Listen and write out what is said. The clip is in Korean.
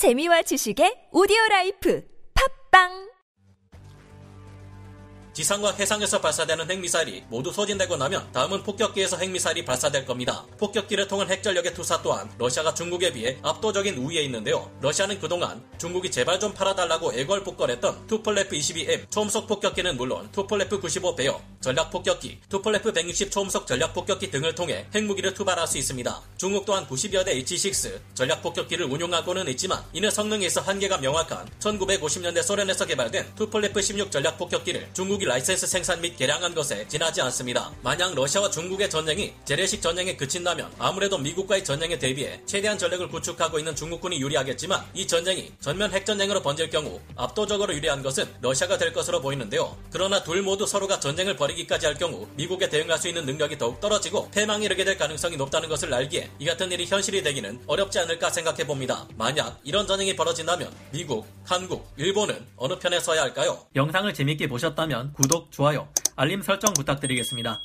재미와 지식의 오디오 라이프. 팟빵 지상과 해상에서 발사되는 핵미사일이 모두 소진되고 나면 다음은 폭격기에서 핵미사일이 발사될 겁니다. 폭격기를 통한 핵전력의 투사 또한 러시아가 중국에 비해 압도적인 우위에 있는데요. 러시아는 그동안 중국이 제발 좀 팔아달라고 애걸복걸했던 투폴레프 22M 초음속 폭격기는 물론 투폴레프 95 베어 전략 폭격기, 투폴레프 160 초음속 전략 폭격기 등을 통해 핵무기를 투발할 수 있습니다. 중국 또한 90여 대 H6 전략 폭격기를 운용하고는 있지만 이는 성능에 서 한계가 명확한 1950년대 소련에서 개발된 투폴레프 16 전략 폭격기를 중국이 라이센스 생산 및 개량한 것에 지나지 않습니다. 만약 러시아와 중국의 전쟁이 재래식 전쟁에 그친다면 아무래도 미국과의 전쟁에 대비해 최대한 전력을 구축하고 있는 중국군이 유리하겠지만 이 전쟁이 전면 핵전쟁으로 번질 경우 압도적으로 유리한 것은 러시아가 될 것으로 보이는데요. 그러나 둘 모두 서로가 전쟁을 벌이기까지 할 경우 미국에 대응할 수 있는 능력이 더욱 떨어지고 패망에 이르게 될 가능성이 높다는 것을 알기에 이 같은 일이 현실이 되기는 어렵지 않을까 생각해 봅니다. 만약 이런 전쟁이 벌어진다면 미국, 한국, 일본은 어느 편에 서야 할까요? 영상을 재밌게 보셨다면 구독, 좋아요, 알림 설정 부탁드리겠습니다.